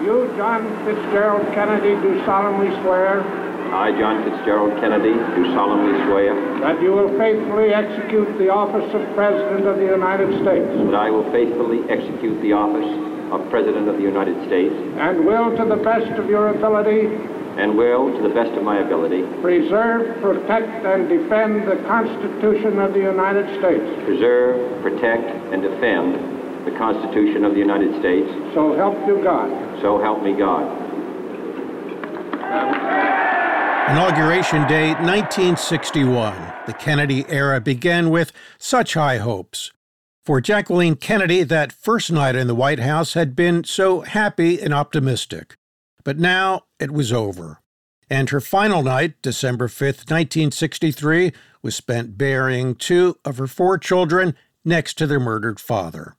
You, John Fitzgerald Kennedy, do solemnly swear I, John Fitzgerald Kennedy, do solemnly swear that you will faithfully execute the office of President of the United States that I will faithfully execute the office of President of the United States and will, to the best of your ability, and will, to the best of my ability, preserve, protect, and defend the Constitution of the United States. preserve, protect, and defend the Constitution of the United States. So help you God. So help me God. Inauguration Day 1961. The Kennedy era began with such high hopes. For Jacqueline Kennedy, that first night in the White House had been so happy and optimistic. But now it was over. And her final night, December 5th, 1963, was spent burying two of her four children next to their murdered father.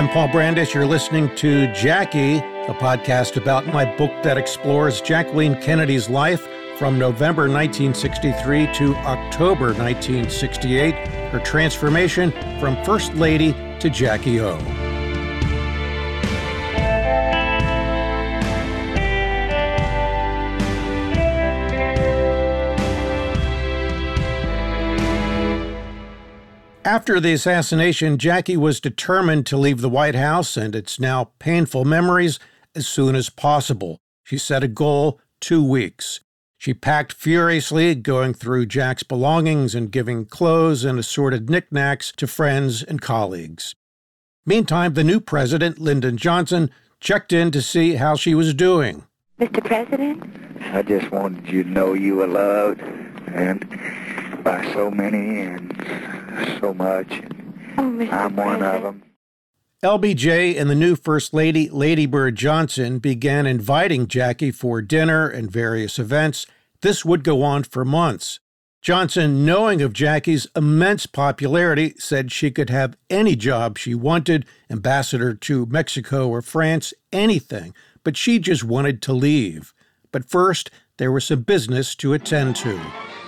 I'm Paul Brandus. You're listening to Jackie, a podcast about my book that explores Jacqueline Kennedy's life from November 1963 to October 1968, her transformation from First Lady to Jackie O. After the assassination, Jackie was determined to leave the White House and its now painful memories as soon as possible. She set a goal two weeks. She packed furiously, going through Jack's belongings and giving clothes and assorted knickknacks to friends and colleagues. Meantime, the new president, Lyndon Johnson, checked in to see how she was doing. Mr. President? I just wanted you to know you were loved and by so many and so much. Oh, I'm one of them. LBJ and the new First Lady, Lady Bird Johnson, began inviting Jackie for dinner and various events. This would go on for months. Johnson, knowing of Jackie's immense popularity, said she could have any job she wanted ambassador to Mexico or France, anything, but she just wanted to leave. But first, there was some business to attend to.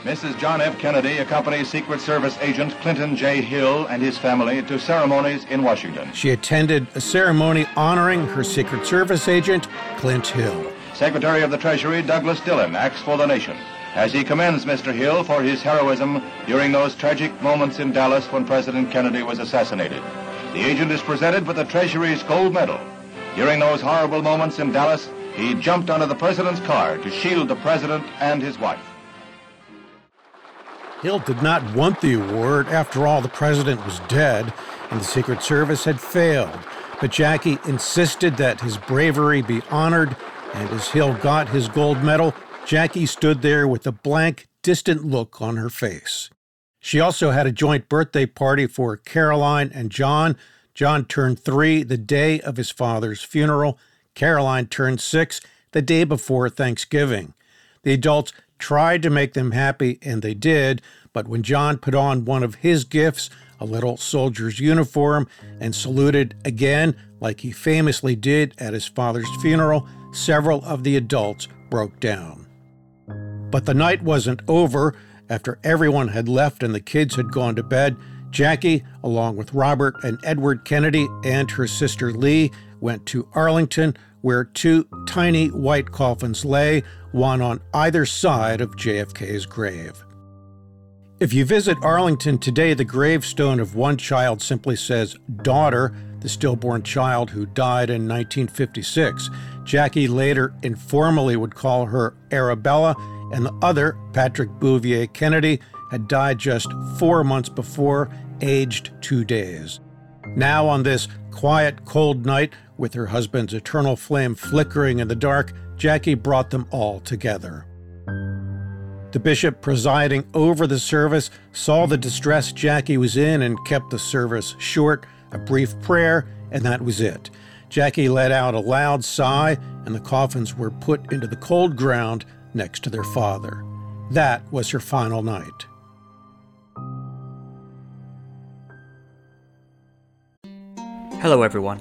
Mrs. John F. Kennedy accompanies Secret Service agent Clinton J. Hill and his family to ceremonies in Washington. She attended a ceremony honoring her Secret Service agent, Clint Hill. Secretary of the Treasury Douglas Dillon acts for the nation as he commends Mr. Hill for his heroism during those tragic moments in Dallas when President Kennedy was assassinated. The agent is presented with the Treasury's gold medal. During those horrible moments in Dallas, he jumped onto the president's car to shield the president and his wife. Hill did not want the award. After all, the president was dead and the Secret Service had failed. But Jackie insisted that his bravery be honored, and as Hill got his gold medal, Jackie stood there with a blank, distant look on her face. She also had a joint birthday party for Caroline and John. John turned three the day of his father's funeral. Caroline turned six the day before Thanksgiving. The adults tried to make them happy, and they did, but when John put on one of his gifts, a little soldier's uniform, and saluted again, like he famously did at his father's funeral, several of the adults broke down. But the night wasn't over. After everyone had left and the kids had gone to bed, Jackie, along with Robert and Edward Kennedy and her sister Lee, went to Arlington, where two tiny white coffins lay, one on either side of JFK's grave. If you visit Arlington today, the gravestone of one child simply says daughter, the stillborn child who died in 1956. Jackie later informally would call her Arabella, and the other, Patrick Bouvier Kennedy, had died just four months before, aged two days. Now, on this quiet, cold night, with her husband's eternal flame flickering in the dark, Jackie brought them all together. The bishop presiding over the service saw the distress Jackie was in and kept the service short, a brief prayer, and that was it. Jackie let out a loud sigh, and the coffins were put into the cold ground next to their father. That was her final night. Hello, everyone.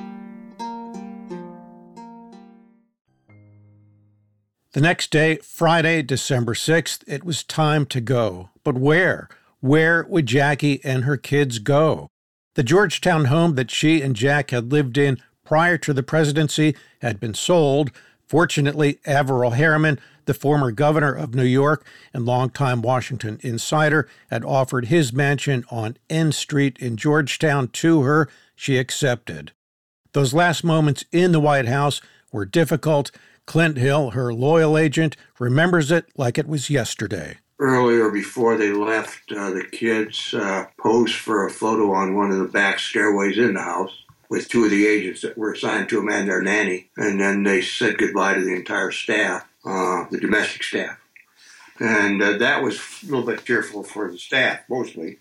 The next day, Friday, December 6th, it was time to go. But where? Where would Jackie and her kids go? The Georgetown home that she and Jack had lived in prior to the presidency had been sold. Fortunately, Averell Harriman, the former governor of New York and longtime Washington insider, had offered his mansion on N Street in Georgetown to her. She accepted. Those last moments in the White House were difficult Clint Hill, her loyal agent, remembers it like it was yesterday. Earlier, before they left, uh, the kids uh, posed for a photo on one of the back stairways in the house with two of the agents that were assigned to them and their nanny. And then they said goodbye to the entire staff, uh, the domestic staff. And uh, that was a little bit tearful for the staff, mostly.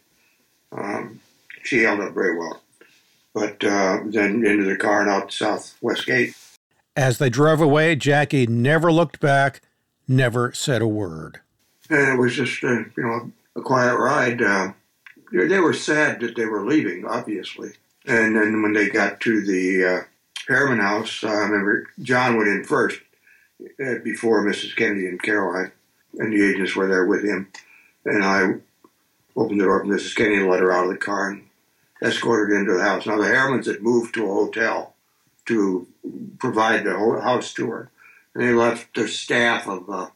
Um, she held up very well. But uh, then into the car and out the southwest gate. As they drove away, Jackie never looked back, never said a word. And it was just, a, you know, a quiet ride. Uh, they were sad that they were leaving, obviously. And then when they got to the uh, Harriman house, uh, I remember John went in first uh, before Mrs. Kennedy and Caroline, and the agents were there with him. And I opened the door for Mrs. Kennedy and let her out of the car and escorted her into the house. Now, the Harrimans had moved to a hotel to provide the house tour. And they left their staff of, uh,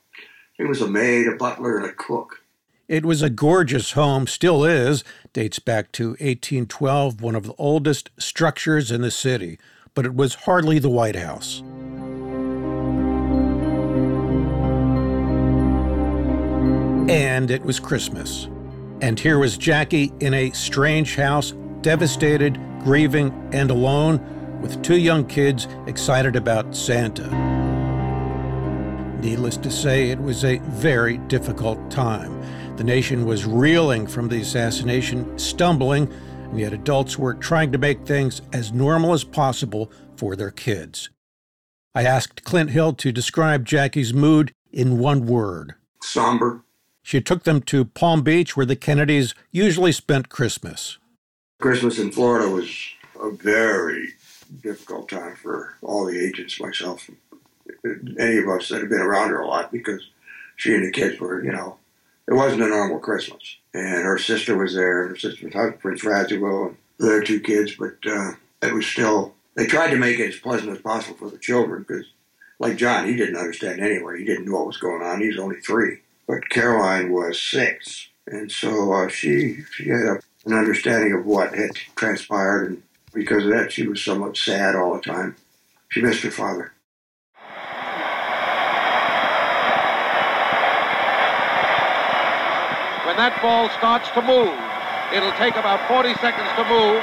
it was a maid, a butler, and a cook. It was a gorgeous home, still is, dates back to 1812, one of the oldest structures in the city, but it was hardly the White House. And it was Christmas. And here was Jackie in a strange house, devastated, grieving, and alone with two young kids excited about Santa. Needless to say, it was a very difficult time. The nation was reeling from the assassination, stumbling, and yet adults were trying to make things as normal as possible for their kids. I asked Clint Hill to describe Jackie's mood in one word somber. She took them to Palm Beach, where the Kennedys usually spent Christmas. Christmas in Florida was a very difficult time for all the agents, myself, any of us that have been around her a lot because she and the kids were, you know, it wasn't a normal Christmas. And her sister was there, and her sister's husband, Prince Radziwill, and their two kids, but uh, it was still, they tried to make it as pleasant as possible for the children because, like John, he didn't understand anyway. He didn't know what was going on. He was only three. But Caroline was six. And so uh, she, she had a, an understanding of what had transpired and because of that, she was somewhat sad all the time. She missed her father. When that ball starts to move, it'll take about 40 seconds to move,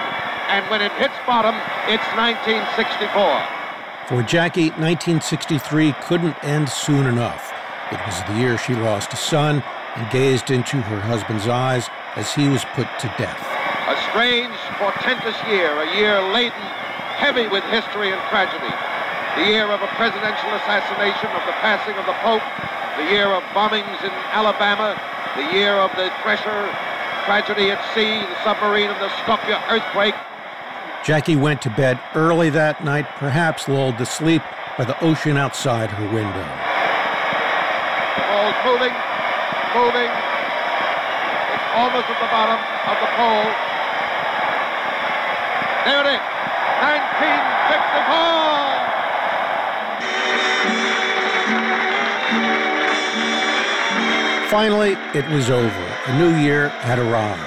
and when it hits bottom, it's 1964. For Jackie, 1963 couldn't end soon enough. It was the year she lost a son and gazed into her husband's eyes as he was put to death. A strange, portentous year, a year laden, heavy with history and tragedy. The year of a presidential assassination, of the passing of the Pope, the year of bombings in Alabama, the year of the Thresher tragedy at sea, the submarine and the Skopje earthquake. Jackie went to bed early that night, perhaps lulled to sleep by the ocean outside her window. The ball's moving, moving. It's almost at the bottom of the pole. There it is. 1964. Finally, it was over. A new year had arrived.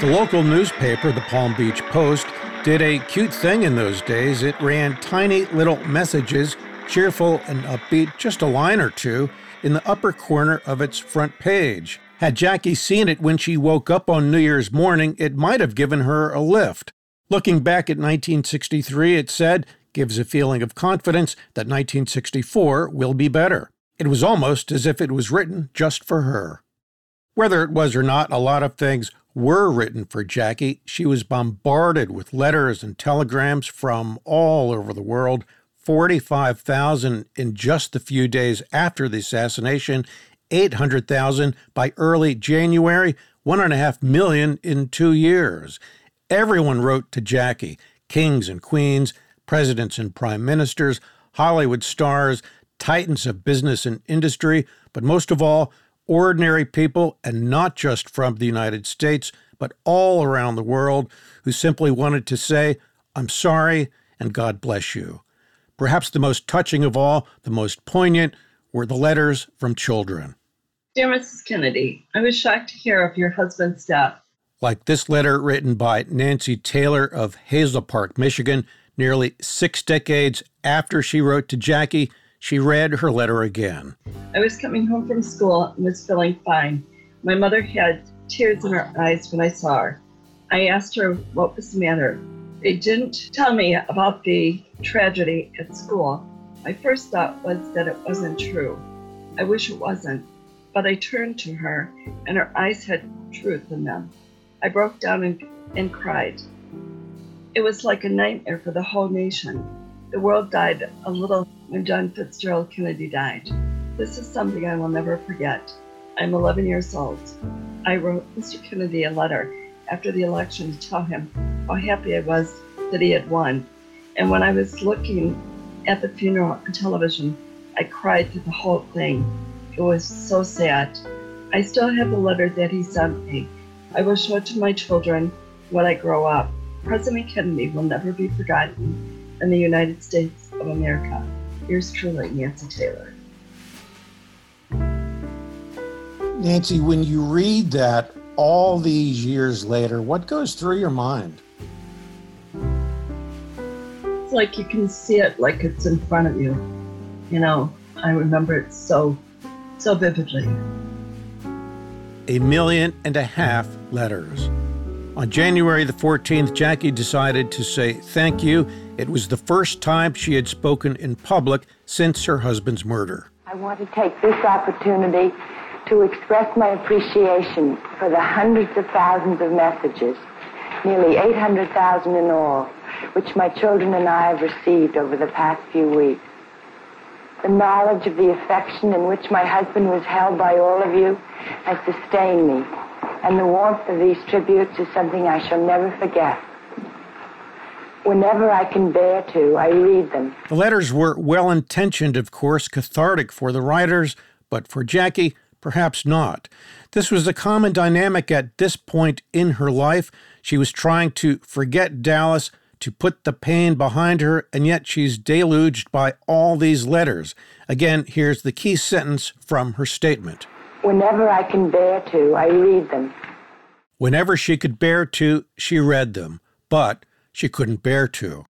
The local newspaper, the Palm Beach Post, did a cute thing in those days. It ran tiny little messages, cheerful and upbeat, just a line or two, in the upper corner of its front page. Had Jackie seen it when she woke up on New Year's morning, it might have given her a lift. Looking back at 1963, it said, gives a feeling of confidence that 1964 will be better. It was almost as if it was written just for her. Whether it was or not, a lot of things were written for Jackie. She was bombarded with letters and telegrams from all over the world, 45,000 in just the few days after the assassination, 800,000 by early January, one and a half million in two years. Everyone wrote to Jackie kings and queens, presidents and prime ministers, Hollywood stars, titans of business and industry, but most of all, ordinary people, and not just from the United States, but all around the world, who simply wanted to say, I'm sorry and God bless you. Perhaps the most touching of all, the most poignant, were the letters from children. Dear Mrs. Kennedy, I was shocked to hear of your husband's death. Like this letter written by Nancy Taylor of Hazel Park, Michigan, nearly six decades after she wrote to Jackie, she read her letter again. I was coming home from school and was feeling fine. My mother had tears in her eyes when I saw her. I asked her what was the matter. They didn't tell me about the tragedy at school. My first thought was that it wasn't true. I wish it wasn't. But I turned to her, and her eyes had truth in them. I broke down and, and cried. It was like a nightmare for the whole nation. The world died a little when John Fitzgerald Kennedy died. This is something I will never forget. I'm 11 years old. I wrote Mr. Kennedy a letter after the election to tell him how happy I was that he had won. And when I was looking at the funeral on television, I cried through the whole thing. It was so sad. I still have the letter that he sent me. I will show it to my children when I grow up. President Kennedy will never be forgotten in the United States of America. Yours truly, Nancy Taylor. Nancy, when you read that all these years later, what goes through your mind? It's like you can see it like it's in front of you. You know, I remember it so, so vividly. A million and a half letters. On January the 14th, Jackie decided to say thank you. It was the first time she had spoken in public since her husband's murder. I want to take this opportunity to express my appreciation for the hundreds of thousands of messages, nearly 800,000 in all, which my children and I have received over the past few weeks. The knowledge of the affection in which my husband was held by all of you has sustained me and the warmth of these tributes is something I shall never forget. Whenever I can bear to, I read them. The letters were well intentioned, of course, cathartic for the writers, but for Jackie, perhaps not. This was a common dynamic at this point in her life. She was trying to forget Dallas, to put the pain behind her, and yet she's deluged by all these letters. Again, here's the key sentence from her statement. Whenever I can bear to, I read them. Whenever she could bear to, she read them, but she couldn't bear to.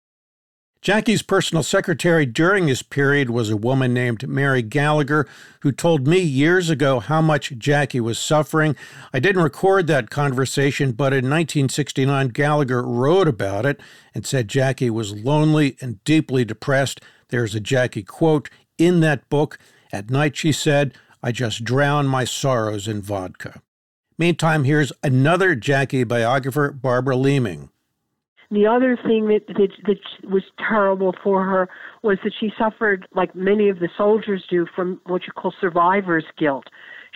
Jackie's personal secretary during this period was a woman named Mary Gallagher, who told me years ago how much Jackie was suffering. I didn't record that conversation, but in 1969, Gallagher wrote about it and said Jackie was lonely and deeply depressed. There's a Jackie quote in that book. At night, she said, I just drown my sorrows in vodka. Meantime, here's another Jackie biographer, Barbara Leaming. The other thing that, that that was terrible for her was that she suffered, like many of the soldiers do, from what you call survivor's guilt.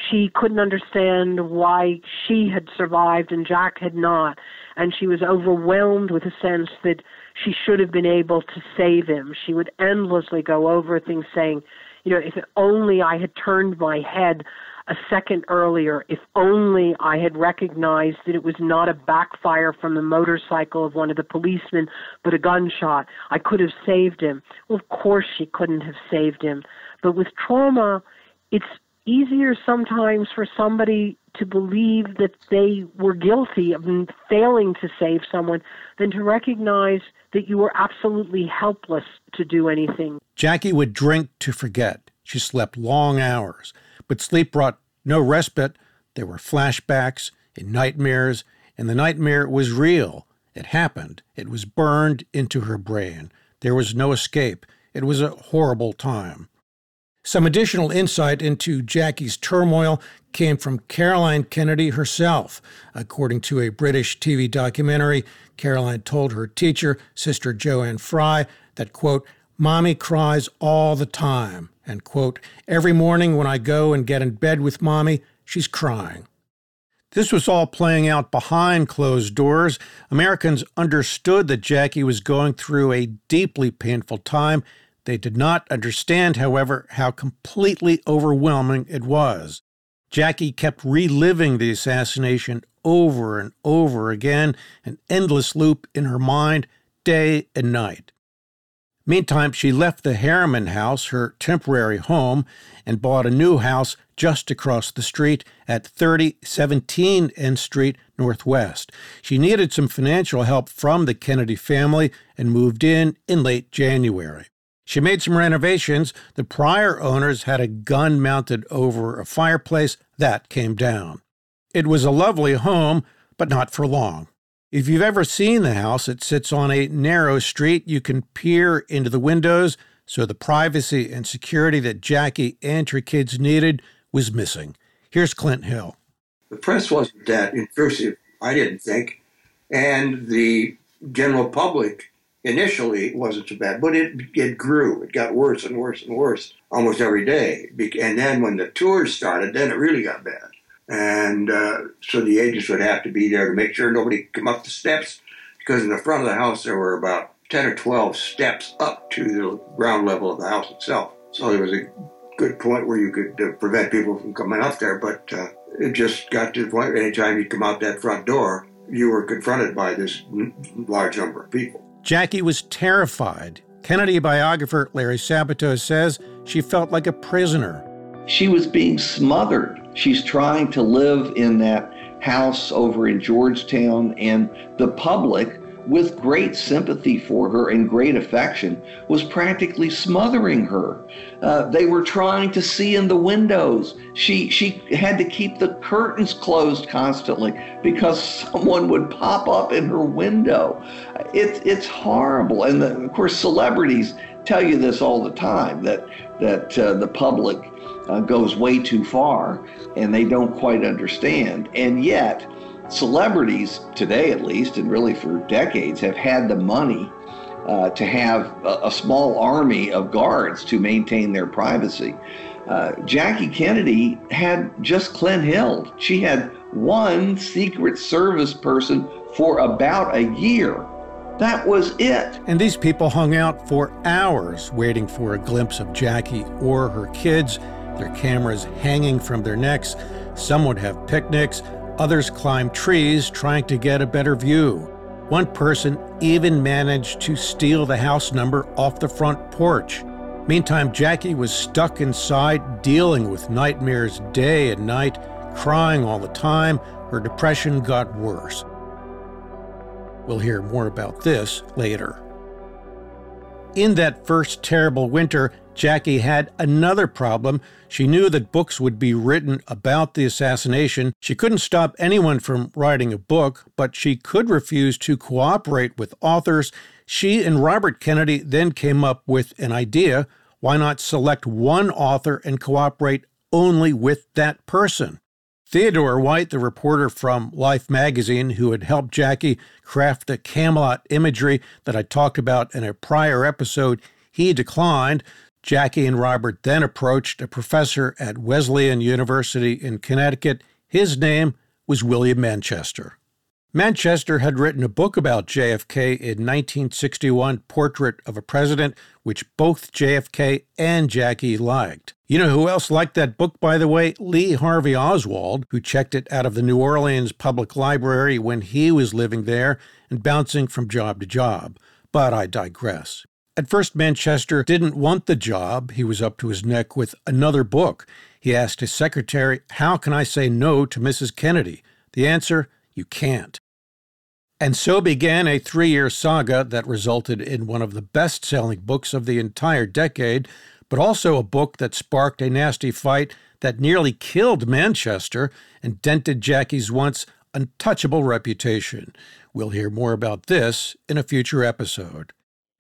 She couldn't understand why she had survived and Jack had not, and she was overwhelmed with a sense that she should have been able to save him. She would endlessly go over things saying, you know, if only I had turned my head a second earlier, if only I had recognized that it was not a backfire from the motorcycle of one of the policemen, but a gunshot, I could have saved him. Well, of course she couldn't have saved him. But with trauma, it's easier sometimes for somebody to believe that they were guilty of failing to save someone than to recognize that you were absolutely helpless to do anything. Jackie would drink to forget. She slept long hours, but sleep brought no respite. There were flashbacks and nightmares, and the nightmare was real. It happened. It was burned into her brain. There was no escape. It was a horrible time. Some additional insight into Jackie's turmoil came from Caroline Kennedy herself. According to a British TV documentary, Caroline told her teacher, Sister Joanne Fry, that, quote, Mommy cries all the time, and, quote, every morning when I go and get in bed with Mommy, she's crying. This was all playing out behind closed doors. Americans understood that Jackie was going through a deeply painful time they did not understand, however, how completely overwhelming it was. Jackie kept reliving the assassination over and over again, an endless loop in her mind, day and night. Meantime, she left the Harriman house, her temporary home, and bought a new house just across the street at 3017 N Street Northwest. She needed some financial help from the Kennedy family and moved in in late January. She made some renovations. The prior owners had a gun mounted over a fireplace. That came down. It was a lovely home, but not for long. If you've ever seen the house, it sits on a narrow street. You can peer into the windows, so the privacy and security that Jackie and her kids needed was missing. Here's Clint Hill. The press wasn't that intrusive, I didn't think, and the general public initially it wasn't so bad, but it it grew. It got worse and worse and worse almost every day. And then when the tours started, then it really got bad. And uh, so the agents would have to be there to make sure nobody come up the steps, because in the front of the house there were about ten or twelve steps up to the ground level of the house itself. So there was a good point where you could uh, prevent people from coming up there, but uh, it just got to the point. Anytime you come out that front door, you were confronted by this large number of people. Jackie was terrified. Kennedy biographer Larry Sabato says she felt like a prisoner. She was being smothered. She's trying to live in that house over in Georgetown, and the public with great sympathy for her and great affection, was practically smothering her. Uh, they were trying to see in the windows. She she had to keep the curtains closed constantly because someone would pop up in her window. It's it's horrible, and the, of course celebrities tell you this all the time that that uh, the public uh, goes way too far and they don't quite understand, and yet celebrities today, at least, and really for decades, have had the money uh, to have a, a, small army of guards to maintain their privacy. Uh, Jackie Kennedy had just Clint Hill. She had one Secret Service person for about a year. That was it. And these people hung out for hours waiting for a glimpse of Jackie or her kids, their cameras hanging from their necks. Some would have picnics, Others climbed trees trying to get a better view. One person even managed to steal the house number off the front porch. Meantime, Jackie was stuck inside, dealing with nightmares day and night, crying all the time. Her depression got worse. We'll hear more about this later. In that first terrible winter, Jackie had another problem. She knew that books would be written about the assassination. She couldn't stop anyone from writing a book, but she could refuse to cooperate with authors. She and Robert Kennedy then came up with an idea. Why not select one author and cooperate only with that person? Theodore White, the reporter from Life magazine who had helped Jackie craft the Camelot imagery that I talked about in a prior episode, he declined. Jackie and Robert then approached a professor at Wesleyan University in Connecticut. His name was William Manchester. Manchester had written a book about JFK in 1961, Portrait of a President, which both JFK and Jackie liked. You know who else liked that book, by the way? Lee Harvey Oswald, who checked it out of the New Orleans Public Library when he was living there and bouncing from job to job. But I digress. At first, Manchester didn't want the job. He was up to his neck with another book. He asked his secretary, How can I say no to Mrs. Kennedy? The answer, You can't. And so began a three year saga that resulted in one of the best selling books of the entire decade, but also a book that sparked a nasty fight that nearly killed Manchester and dented Jackie's once untouchable reputation. We'll hear more about this in a future episode.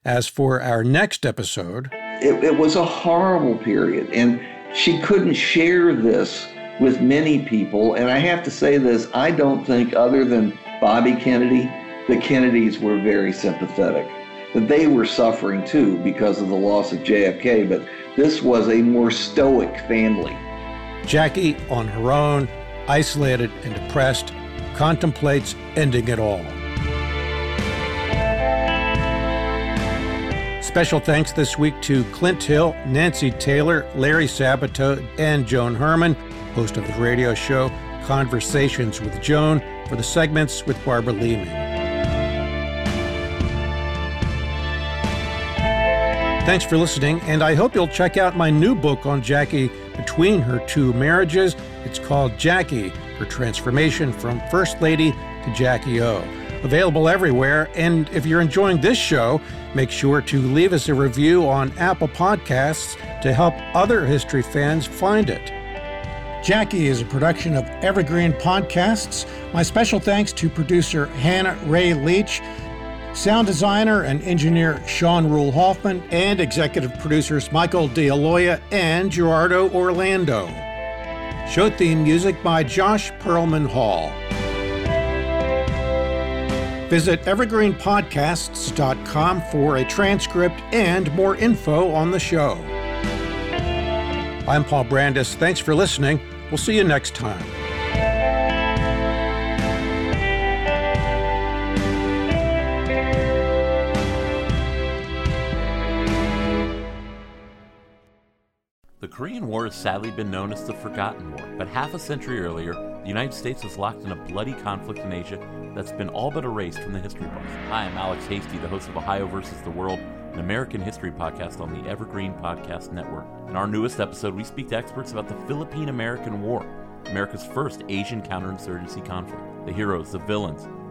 As for our next episode, it, it was a horrible period, and she couldn't share this with many people. And I have to say this I don't think, other than Bobby Kennedy, the Kennedys were very sympathetic. That they were suffering too because of the loss of JFK, but this was a more stoic family. Jackie, on her own, isolated and depressed, contemplates ending it all. Special thanks this week to Clint Hill, Nancy Taylor, Larry Sabato, and Joan Herman, host of the radio show Conversations with Joan, for the segments with Barbara Leaming. Thanks for listening, and I hope you'll check out my new book on Jackie between her two marriages. It's called Jackie Her Transformation from First Lady to Jackie O available everywhere. And if you're enjoying this show, make sure to leave us a review on Apple Podcasts to help other history fans find it. Jackie is a production of Evergreen Podcasts. My special thanks to producer Hannah Ray Leach, sound designer and engineer Sean Rule Hoffman, and executive producers Michael D'Aloia and Gerardo Orlando. Show theme music by Josh Perlman Hall. Visit evergreenpodcasts.com for a transcript and more info on the show. I'm Paul Brandus. Thanks for listening. We'll see you next time. The Korean War has sadly been known as the Forgotten War, but half a century earlier, the United States was locked in a bloody conflict in Asia that's been all but erased from the history books. Hi, I'm Alex Hasty, the host of Ohio versus the World, an American history podcast on the Evergreen Podcast Network. In our newest episode, we speak to experts about the Philippine American War, America's first Asian counterinsurgency conflict. The heroes, the villains.